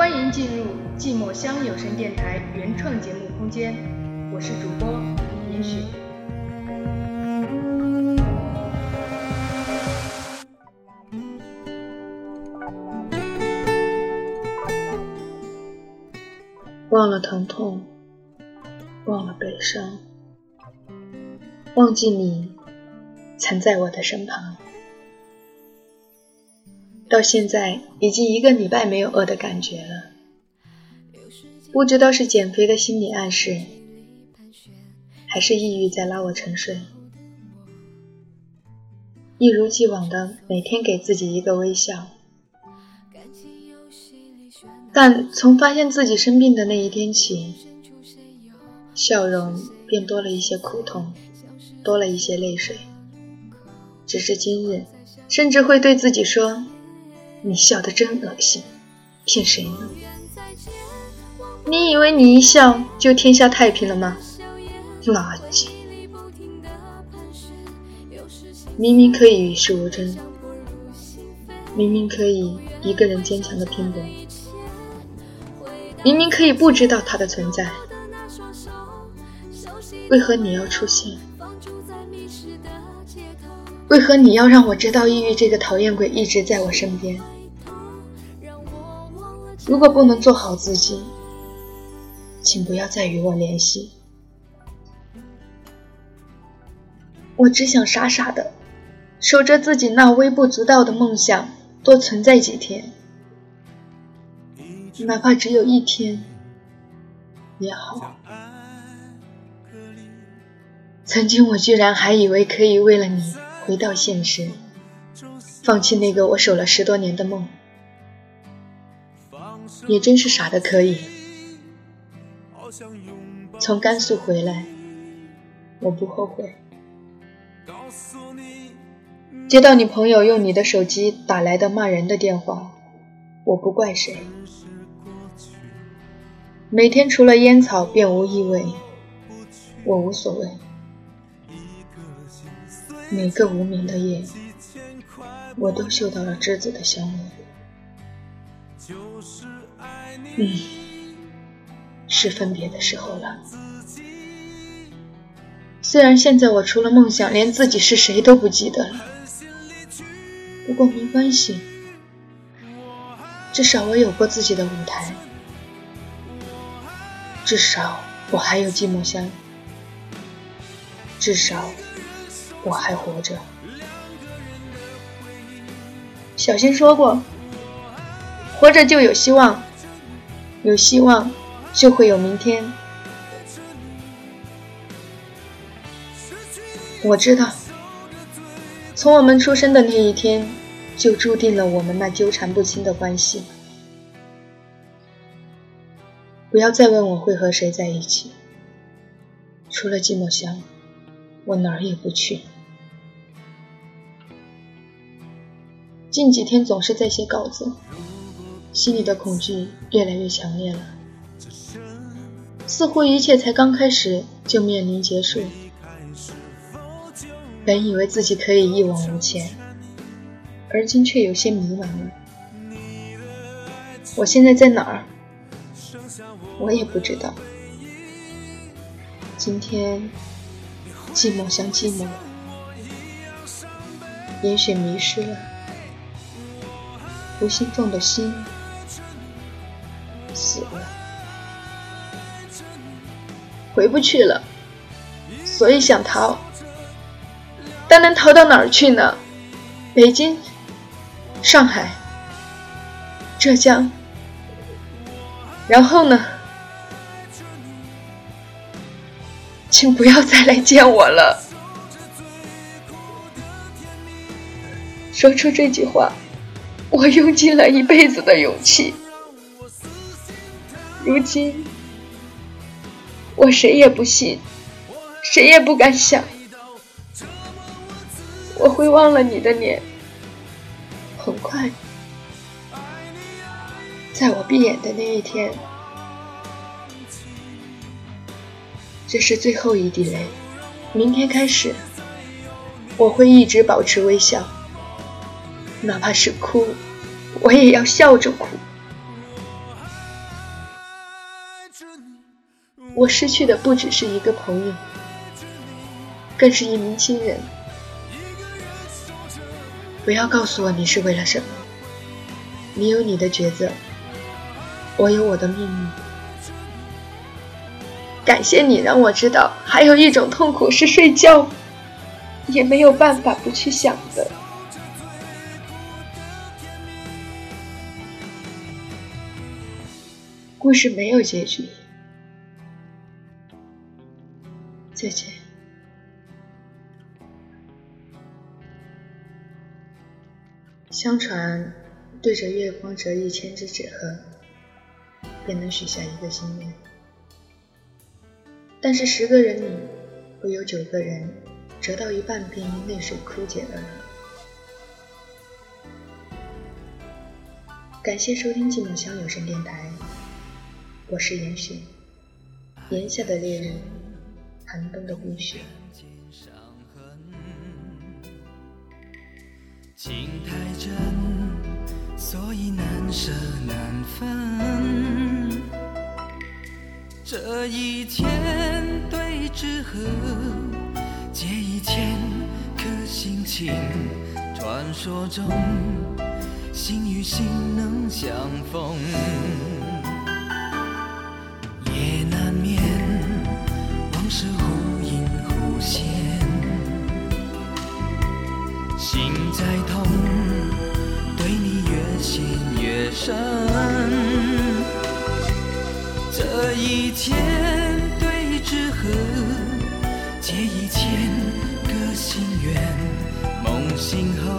欢迎进入寂寞乡有声电台原创节目空间，我是主播严雪。忘了疼痛，忘了悲伤，忘记你曾在我的身旁。到现在已经一个礼拜没有饿的感觉了，不知道是减肥的心理暗示，还是抑郁在拉我沉睡。一如既往的每天给自己一个微笑，但从发现自己生病的那一天起，笑容便多了一些苦痛，多了一些泪水。只是今日，甚至会对自己说。你笑得真恶心，骗谁呢？你以为你一笑就天下太平了吗？垃圾！明明可以与世无争，明明可以一个人坚强的拼搏，明明可以不知道他的存在，为何你要出现？为何你要让我知道抑郁这个讨厌鬼一直在我身边？如果不能做好自己，请不要再与我联系。我只想傻傻的守着自己那微不足道的梦想，多存在几天，哪怕只有一天也好。曾经我居然还以为可以为了你。回到现实，放弃那个我守了十多年的梦，也真是傻的可以。从甘肃回来，我不后悔。接到你朋友用你的手机打来的骂人的电话，我不怪谁。每天除了烟草便无异味，我无所谓。每个无眠的夜，我都嗅到了栀子的香味。嗯，是分别的时候了。虽然现在我除了梦想，连自己是谁都不记得了，不过没关系，至少我有过自己的舞台，至少我还有寂寞香，至少。我还活着。小新说过：“活着就有希望，有希望就会有明天。”我知道，从我们出生的那一天，就注定了我们那纠缠不清的关系。不要再问我会和谁在一起，除了寂寞香。我哪儿也不去。近几天总是在写稿子，心里的恐惧越来越强烈了。似乎一切才刚开始就面临结束。本以为自己可以一往无前，而今却有些迷茫了。我现在在哪儿？我也不知道。今天。寂寞像寂寞，也许迷失了，无心中的心死了，回不去了，所以想逃，但能逃到哪儿去呢？北京、上海、浙江，然后呢？请不要再来见我了。说出这句话，我用尽了一辈子的勇气。如今，我谁也不信，谁也不敢想，我会忘了你的脸。很快，在我闭眼的那一天。这是最后一滴泪，明天开始，我会一直保持微笑，哪怕是哭我也要笑着哭。我失去的不只是一个朋友更是一名亲人。不要告诉我你是为了什么你有你的抉择我有我的命运。感谢你让我知道还有一种痛苦是睡觉也没有办法不去想的。故事没有结局，再见。相传，对着月光折一千只纸鹤，便能许下一个心愿。但是十个人里，会有九个人折到一半便因泪水枯竭而亡。感谢收听寂寞乡有声电台，我是严雪。炎夏的烈日，寒冬的冰雪。情太真，所以难舍难分。这一天对纸鹤，借一千颗心情。传说中，心与心能相逢。心在痛，对你越陷越深。这一千对纸鹤，借一千个心愿。梦醒后，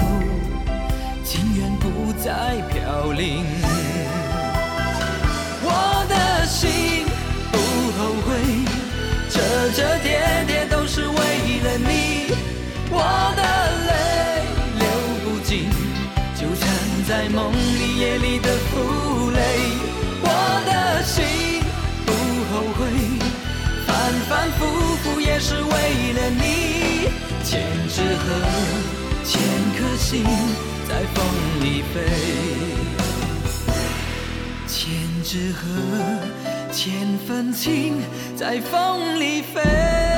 情缘不再飘零。千颗心在风里飞，千纸鹤，千份情在风里飞。